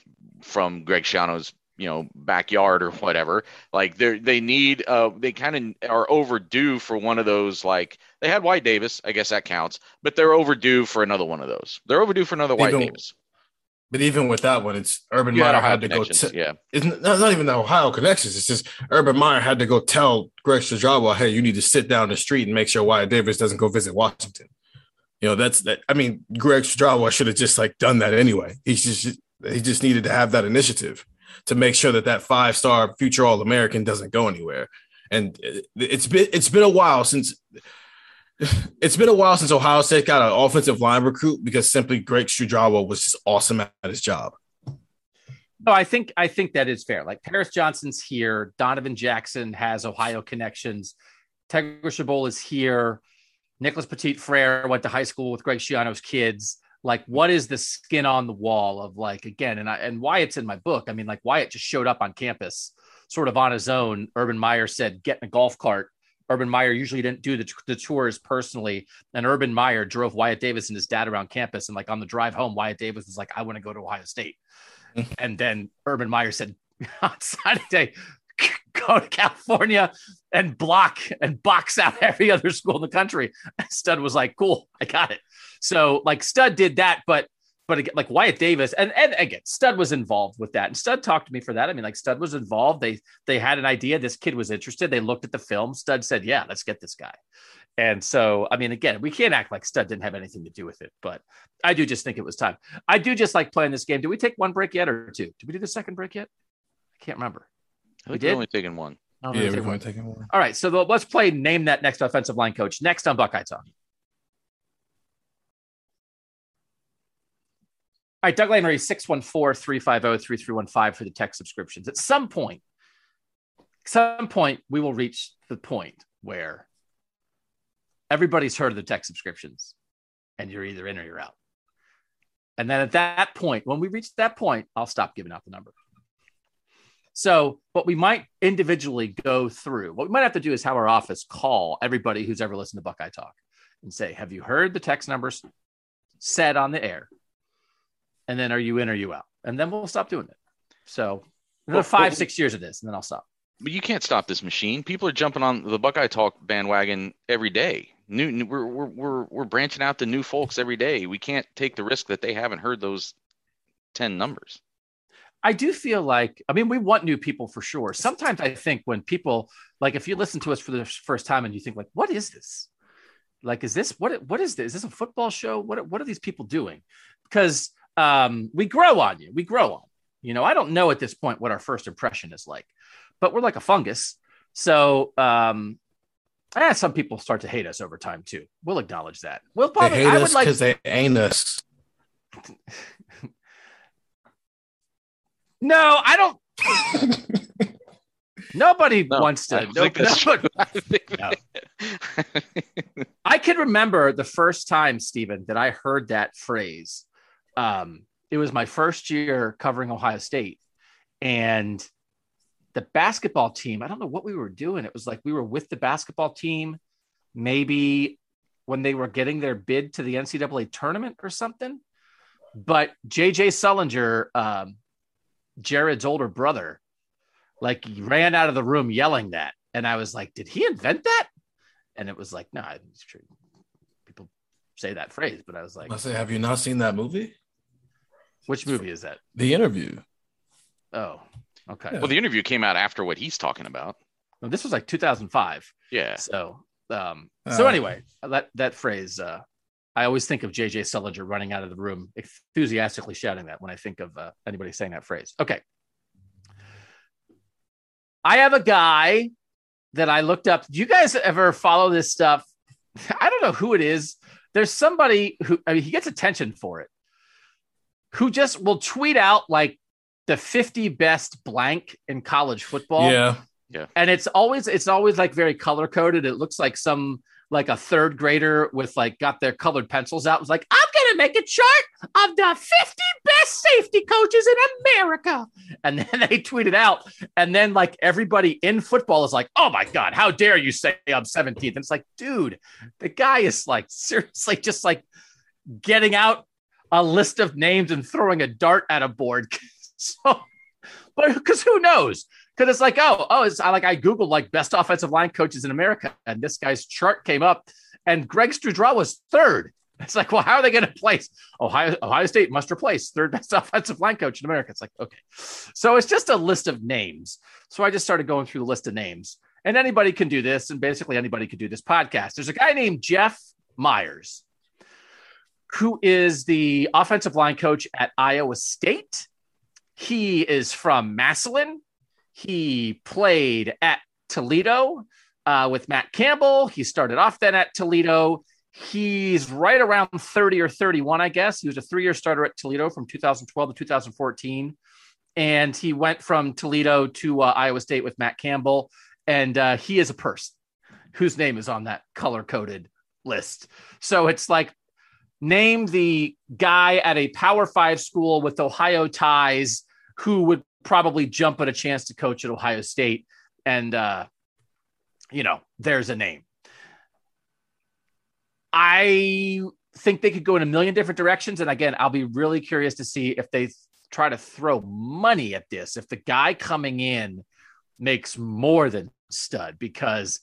from Greg Schiano's you know backyard or whatever. Like they they need uh they kind of are overdue for one of those like they had Wyatt Davis i guess that counts but they're overdue for another one of those. They're overdue for another Wyatt Even- davis But even with that one, it's Urban had Meyer had to go. T- yeah it's not, not even the Ohio connections. It's just Urban Meyer had to go tell Greg Studrawa, "Hey, you need to sit down the street and make sure Wyatt Davis doesn't go visit Washington." You know, that's that. I mean, Greg Studrawa should have just like done that anyway. He's just he just needed to have that initiative to make sure that that five star future All American doesn't go anywhere. And uh, it's been it's been a while since it's been a while since Ohio State got an offensive line recruit because simply Greg Studrawa was just awesome at his job. No, I think I think that is fair. Like Paris Johnson's here, Donovan Jackson has Ohio connections, Tegra Tshabola is here, Nicholas Petit Frere went to high school with Greg Schiano's kids. Like, what is the skin on the wall of like again? And I and Wyatt's in my book. I mean, like Wyatt just showed up on campus, sort of on his own. Urban Meyer said, "Get in a golf cart." Urban Meyer usually didn't do the, the tours personally, and Urban Meyer drove Wyatt Davis and his dad around campus. And like on the drive home, Wyatt Davis was like, "I want to go to Ohio State." Mm-hmm. and then Urban Meyer said <laughs> on Saturday, <laughs> go to California and block and box out <laughs> every other school in the country. And Stud was like, cool, I got it. So like Stud did that, but but again, like Wyatt Davis and and again, Stud was involved with that, and Stud talked to me for that. I mean, like Stud was involved. They they had an idea. This kid was interested. They looked at the film. Stud said, "Yeah, let's get this guy." And so, I mean, again, we can't act like Stud didn't have anything to do with it, but I do just think it was time. I do just like playing this game. Did we take one break yet or two? Did we do the second break yet? I can't remember. I We think did? we're only taking one. Oh, Yeah, we we're take one. going to take one. All right, so the, let's play name that next offensive line coach next on Buckeye Talk. All right, Doug Lanery, 614-350-3315 for the tech subscriptions. At some point, some point, we will reach the point where everybody's heard of the tech subscriptions and you're either in or you're out. And then at that point, when we reach that point, I'll stop giving out the number. So, what we might individually go through, what we might have to do is have our office call everybody who's ever listened to Buckeye Talk and say, Have you heard the text numbers said on the air? And then are you in or you out? And then we'll stop doing it. So, another Well, five, well- six years of this, and then I'll stop. But you can't stop this machine. People are jumping on the Buckeye Talk bandwagon every day. New, new we're, we're we're we're branching out to new folks every day. We can't take the risk that they haven't heard those ten numbers. I do feel like, I mean, we want new people for sure. Sometimes I think when people, like, if you listen to us for the first time and you think, like, what is this? Like, is this what? What is this? Is this a football show? What? What are these people doing? Because um, we grow on you. We grow on. You know, I don't know at this point what our first impression is like, but we're like a fungus. So, um, eh, some people start to hate us over time too. We'll acknowledge that. We'll They probably. hate I would us like. because they ain't us. <laughs> No, I don't. <laughs> Nobody No, wants to. don't No, think <laughs> that's no- I No. I can remember the first time, Stephen, that I heard that phrase. Um, it was my first year covering Ohio State, and the basketball team. I don't know what we were doing. It was like we were with the basketball team, maybe when they were getting their bid to the NCAA tournament or something. But JJ Sullinger, um, Jared's older brother, like ran out of the room yelling that, and I was like, "Did he invent that?" And it was like, "No, it's true. People say that phrase," but I was like, I say, have you not seen that movie? "Which movie is that?" The interview. Oh, okay. Yeah. well, the interview came out after what he's talking about. Well, this was like 2005. Yeah. So, um, so Uh, anyway, that that phrase, uh, I always think of JJ Sullinger running out of the room, enthusiastically shouting that when I think of uh, anybody saying that phrase. Okay, I have a guy that I looked up. Do you guys ever follow this stuff? <laughs> I don't know who it is. There's somebody who I mean, he gets attention for it, who just will tweet out like the 50 best blank in college football. Yeah. Yeah. And it's always it's always like very color coded. It looks like some like a third grader with like got their colored pencils out was like, I'm gonna make a chart of the 50 best safety coaches in America. And then <laughs> they tweeted out, and then like everybody in football is like, Oh my god, how dare you say I'm 17th? And it's like, dude, the guy is like <laughs> seriously just like getting out a list of names and throwing a dart at a board. <laughs> so but because who knows? Because it's like, oh, oh, it's I like I Googled like best offensive line coaches in America, and this guy's chart came up, and Greg Studrawa was third. It's like, well, how are they going to place Ohio? Ohio State must replace third best <laughs> offensive line coach in America. It's like, okay, so it's just a list of names. So I just started going through the list of names, and anybody can do this, and basically anybody can do this podcast. There's a guy named Jeff Myers, who is the offensive line coach at Iowa State. He is from Massillon. He played at Toledo uh, with Matt Campbell. He started off then at Toledo. He's right around 30 or 31, I guess. He was a three year starter at Toledo from 2012 to 2014. And he went from Toledo to uh, Iowa State with Matt Campbell. And uh, he is a person whose name is on that color coded list. So it's like, name the guy at a Power Five school with Ohio ties who would probably jump at a chance to coach at Ohio State. And, uh, you know, there's a name. I think they could go in a million different directions. And again, I'll be really curious to see if they try to throw money at this, if the guy coming in makes more than stud, because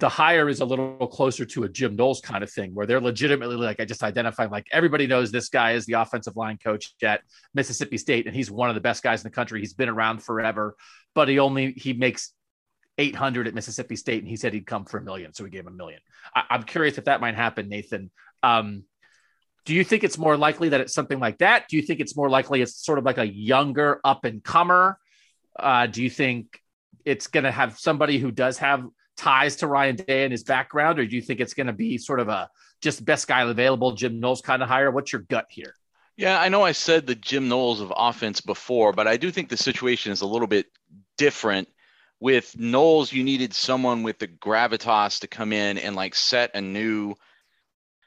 the hire is a little closer to a Jim Knowles kind of thing, where they're legitimately like I just identified like everybody knows this guy is the offensive line coach at Mississippi State, and he's one of the best guys in the country. He's been around forever, but he only he makes 800 at Mississippi State, and he said he'd come for a million, so we gave him a million. I, am curious if that might happen, Nathan. Um, do you think it's more likely that it's something like that? Do you think it's more likely it's sort of like a younger up and comer? Uh, do you think it's going to have somebody who does have ties to Ryan Day and his background, or do you think it's going to be sort of a just best guy available, Jim Knowles kind of hire? What's your gut here? Yeah, I know I said the Jim Knowles of offense before, but I do think the situation is a little bit different. With Knowles, you needed someone with the gravitas to come in and like set a new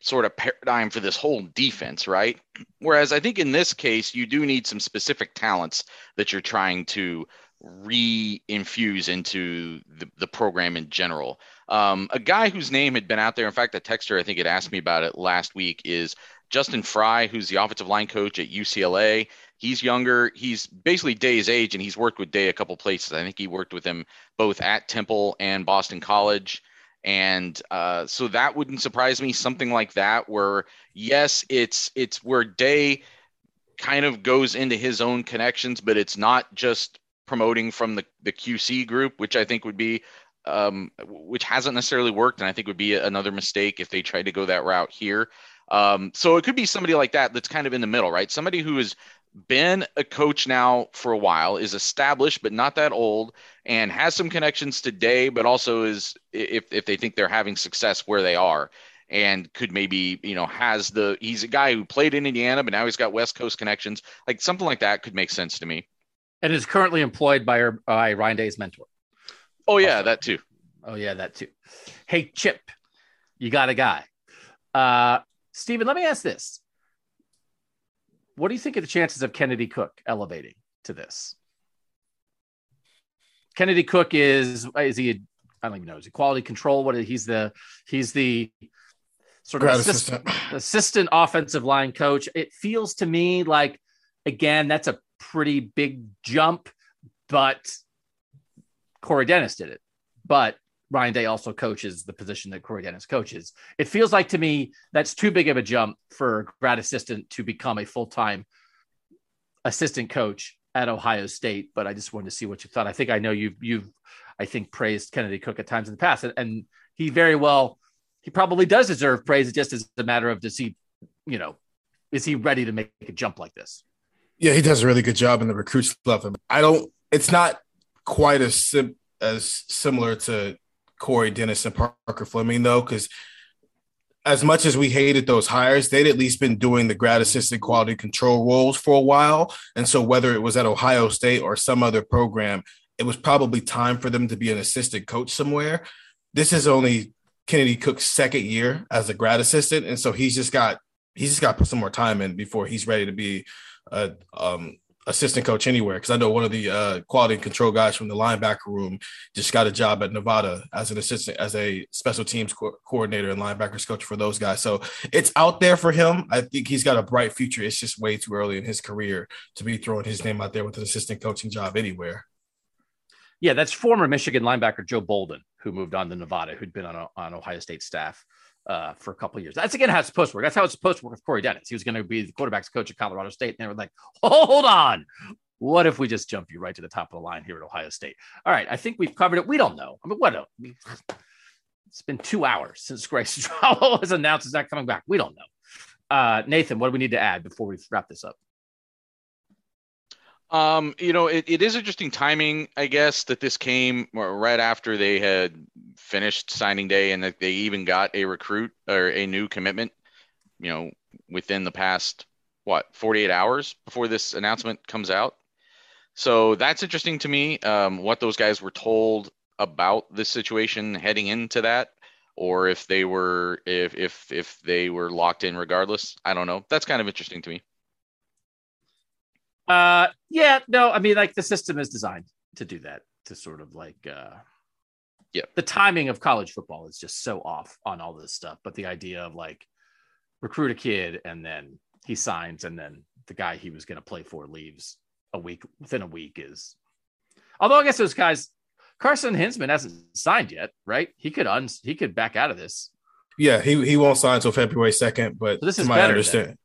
sort of paradigm for this whole defense, right? Whereas I think in this case, you do need some specific talents that you're trying to re-infuse into the, the program in general. Um, a guy whose name had been out there, in fact, a texter I think had asked me about it last week is Justin Frye, who's the offensive line coach at UCLA. He's younger. He's basically Day's age, and he's worked with Day a couple places. I think he worked with him both at Temple and Boston College. And uh, so that wouldn't surprise me. Something like that, where yes, it's it's where Day kind of goes into his own connections, but it's not just promoting from the, the QC group, which I think would be, um, which hasn't necessarily worked, and I think would be another mistake if they tried to go that route here. Um, so it could be somebody like that that's kind of in the middle, right? Somebody who has been a coach now for a while, is established but not that old, and has some connections today, but also is if if they think they're having success where they are and could maybe you know has the he's a guy who played in Indiana but now he's got West Coast connections like something like that could make sense to me and is currently employed by, her, by Ryan Day's mentor. Oh yeah, also. that too. Oh yeah, that too. Hey Chip, you got a guy. Uh, Stephen, let me ask this: What do you think of the chances of Kennedy Cook elevating to this? Kennedy Cook is is he? I don't even know. Is he quality control? What is, he's the he's the sort of assistant, assistant offensive line coach. It feels to me like again that's a pretty big jump, but Corey Dennis did it. But Ryan Day also coaches the position that Corey Dennis coaches. It feels like to me that's too big of a jump for a grad assistant to become a full time assistant coach at Ohio State. But I just wanted to see what you thought. I think I know you've you've I think praised Kennedy Cook at times in the past, and, and he very well he probably does deserve praise. Just is a matter of does he, you know, is he ready to make a jump like this? Yeah, he does a really good job, and the recruits love him. I don't. It's not quite as sim, as similar to Corey Dennis and Parker Fleming though, because as much as we hated those hires, they'd at least been doing the grad assistant quality control roles for a while. And so whether it was at Ohio State or some other program, it was probably time for them to be an assistant coach somewhere. This is only Kennedy Cook's second year as a grad assistant, and so he's just got he's just got to put some more time in before he's ready to be a um, assistant coach anywhere. Because I know one of the uh, quality control guys from the linebacker room just got a job at Nevada as an assistant, as a special teams co- coordinator and linebackers coach for those guys. So it's out there for him. I think he's got a bright future. It's just way too early in his career to be throwing his name out there with an assistant coaching job anywhere. Yeah, that's former Michigan linebacker Joe Bolden, who moved on to Nevada, who'd been on, on Ohio State staff uh, for a couple years. That's again how it's supposed to work. That's how it's supposed to work with Corey Dennis. He was going to be the quarterbacks coach at Colorado State, and they were like, <laughs> "Hold on, what if we just jump you right to the top of the line here at Ohio State?" All right, I think we've covered it. We don't know. I mean, what? It's been two hours since Greg <laughs> Studrawa has announced he's not coming back. We don't know. Uh, Nathan, what do we need to add before we wrap this up? Um, you know, it, it is interesting timing, I guess, that this came right after they had finished signing day and that they even got a recruit or a new commitment, you know, within the past, what, 48 hours before this announcement comes out. So that's interesting to me, um, what those guys were told about this situation heading into that or if they were if if if they were locked in regardless. I don't know. That's kind of interesting to me uh, yeah, no, I mean, like the system is designed to do that, to sort of like, uh, yeah, the timing of college football is just so off on all this stuff. But the idea of like recruit a kid and then he signs and then the guy he was going to play for leaves a week within a week is, although I guess those guys, Carson Hinzman hasn't signed yet, right? He could un he could back out of this. Yeah, he, he won't sign until February second. But So this is my better understanding,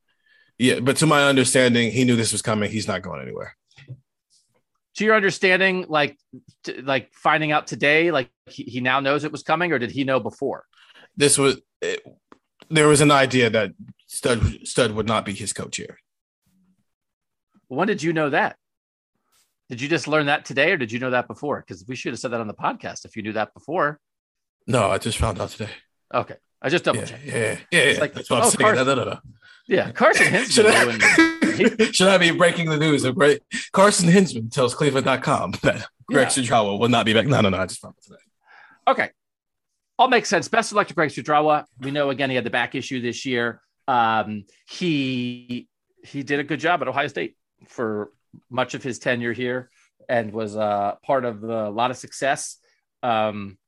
yeah, but to my understanding, he knew this was coming. He's not going anywhere. To your understanding, like, t- like finding out today, like he, he now knows it was coming, or did he know before? This was it, there was an idea that Stud Stud would not be his coach here. When did you know that? Did you just learn that today, or did you know that before? Because we should have said that on the podcast if you knew that before. No, I just found out today. Okay, I just double Yeah, checked. yeah, yeah. yeah, It's like, That's what I'm oh, saying. Carson- No, no, no, no. Yeah, Carson <laughs> Should Hinzman. I, <laughs> should I be breaking the news? Of great Carson Hinzman tells Cleveland.com <laughs> that Greg Yeah. Will not be back. No, no, no. I just found out today. Okay. All makes sense. Best of luck to Greg Studrawa. We know again he had the back issue this year. Um, he he did a good job at Ohio State for much of his tenure here and was uh, part of a lot of success. Um,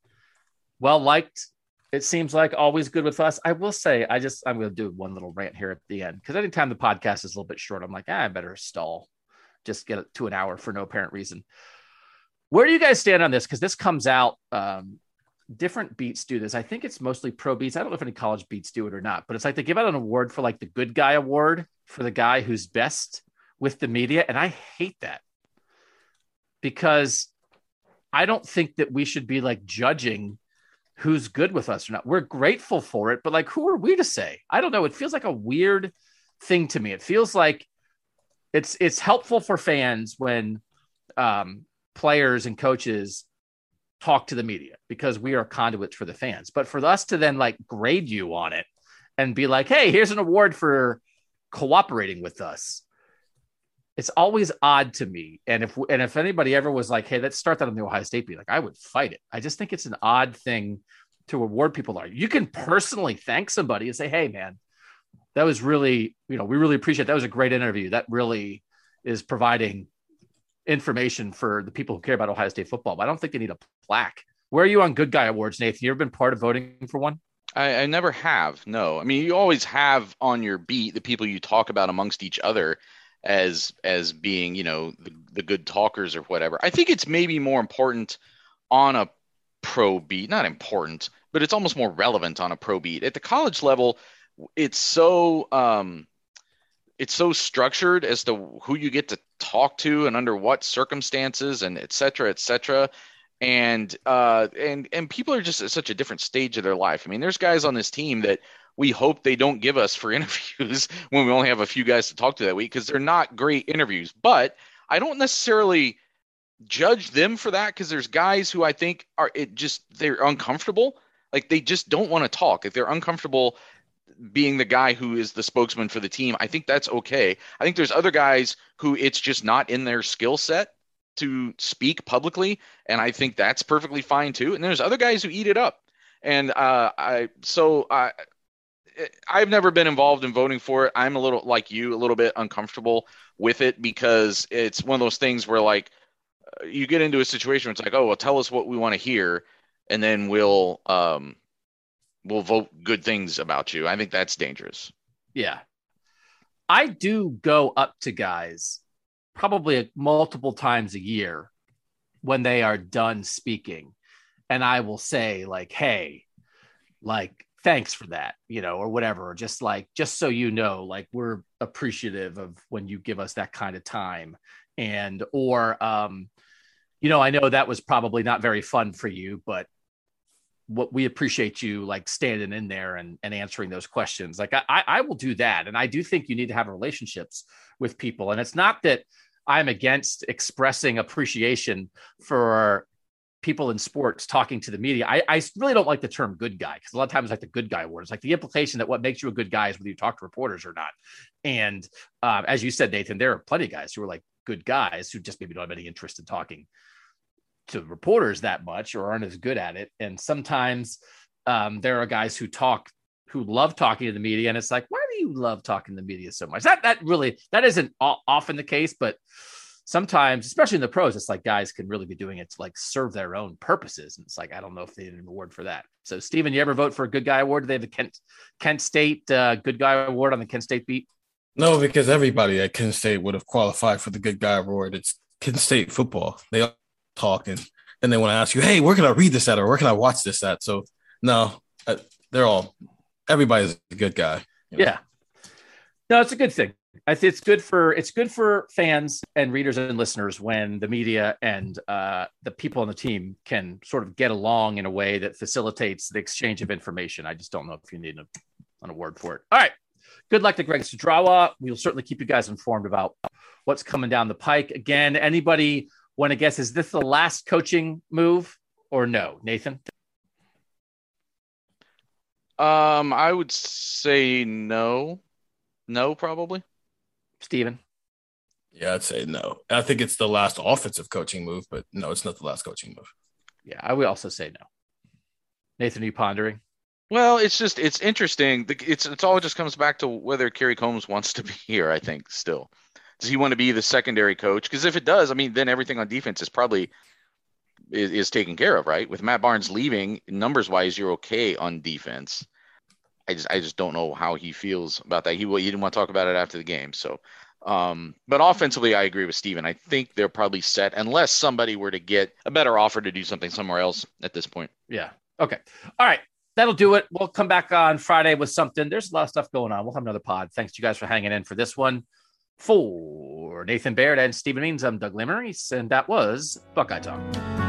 well liked. It seems like always good with us. I will say, I just I'm going to do one little rant here at the end because anytime the podcast is a little bit short, I'm like, ah, I better stall, just get it to an hour for no apparent reason. Where do you guys stand on this? Because this comes out um, different beats do this. I think it's mostly pro beats. I don't know if any college beats do it or not, but it's like they give out an award for like the good guy award for the guy who's best with the media. And I hate that because I don't think that we should be like judging who's good with us or not. We're grateful for it, but like, who are we to say? I don't know. It feels like a weird thing to me. It feels like it's it's helpful for fans when um, players and coaches talk to the media because we are conduits for the fans. But for us to then like grade you on it and be like, hey, here's an award for cooperating with us. It's always odd to me. And if and if anybody ever was like, hey, let's start that on the Ohio State beat, like I would fight it. I just think it's an odd thing to award people are. You can personally thank somebody and say, hey, man, that was really, you know, we really appreciate that was a great interview. That really is providing information for the people who care about Ohio State football. But I don't think they need a plaque. Where are you on Good Guy Awards, Nathan? You ever been part of voting for one? I, I never have. No, I mean you always have on your beat the people you talk about amongst each other as as being you know the, the good talkers or whatever. I think it's maybe more important on a pro beat, not important, but it's almost more relevant on a pro beat at the college level. It's so um, it's so structured as to who you get to talk to and under what circumstances and et cetera, et cetera and uh and and people are just at such a different stage of their life. I mean, there's guys on this team that we hope they don't give us for <laughs> interviews when we only have a few guys to talk to that week because they're not great interviews. But I don't necessarily judge them for that because there's guys who I think are it just they're uncomfortable. Like they just don't want to talk. If they're uncomfortable being the guy who is the spokesman for the team. I think that's okay. I think there's other guys who it's just not in their skill set to speak publicly, and I think that's perfectly fine too. And there's other guys who eat it up, and uh, I so I. I've never been involved in voting for it. I'm a little like you, a little bit uncomfortable with it because it's one of those things where like uh, you get into a situation where it's like, oh, well, tell us what we want to hear, and then we'll um, we'll vote good things about you. I think that's dangerous. Yeah. I do go up to guys probably multiple times a year when they are done speaking. And I will say, like, hey, like, thanks for that, you know, or whatever, or just like, just so you know, like, we're appreciative of when you give us that kind of time. And, or, um, you know, I know that was probably not very fun for you, but what we appreciate you like standing in there and, and answering those questions. Like I, I will do that. And I do think you need to have relationships with people. And it's not that I'm against expressing appreciation for people in sports talking to the media. I, I really don't like the term good guy because a lot of times like the good guy word. It's like the implication that what makes you a good guy is whether you talk to reporters or not. And uh, as you said, Nathan, there are plenty of guys who are like good guys who just maybe don't have any interest in talking to reporters that much or aren't as good at it. And sometimes um, there are guys who talk who love talking to the media, and it's like, why do you love talking to the media so much? That that really that isn't often the case, but sometimes, especially in the pros, it's like guys can really be doing it to like serve their own purposes. And it's like, I don't know if they need an award for that. So, Stephen, you ever vote for a good guy award? Do they have a Kent Kent State uh, good guy award on the Kent State beat? No, because everybody at Kent State would have qualified for the good guy award. It's Kent State football. They talk and then they want to ask you, hey, where can I read this at or where can I watch this at? So no, uh, they're all everybody's a good guy. You know? Yeah, no, it's a good thing. It's good for it's good for fans and readers and listeners when the media and uh, the people on the team can sort of get along in a way that facilitates the exchange of information. I just don't know if you need a, an award for it. All right, good luck to Greg Studrawa. We'll certainly keep you guys informed about what's coming down the pike. Again, anybody want to guess is this the last coaching move or no, Nathan? Um, I would say no. No, probably. Stephen? Yeah, I'd say no. I think it's the last offensive coaching move, but no, it's not the last coaching move. Yeah, I would also say no. Nathan, are you pondering? Well, it's just it's interesting. It's it's all just comes back to whether Kerry Combs wants to be <laughs> here. I think still does he want to be the secondary coach? Because if it does, I mean, then everything on defense is probably is, is taken care of, right? With Matt Barnes leaving, numbers wise, you're okay on defense. I just I just don't know how he feels about that. He he didn't want to talk about it after the game. So, um, but offensively, I agree with Stephen. I think they're probably set unless somebody were to get a better offer to do something somewhere else at this point. Yeah. Okay. All right. That'll do it. We'll come back on Friday with something. There's a lot of stuff going on. We'll have another pod. Thanks to you guys for hanging in for this one. For Nathan Baird and Stephen Means, I'm Doug Lesmerises, and that was Buckeye Talk.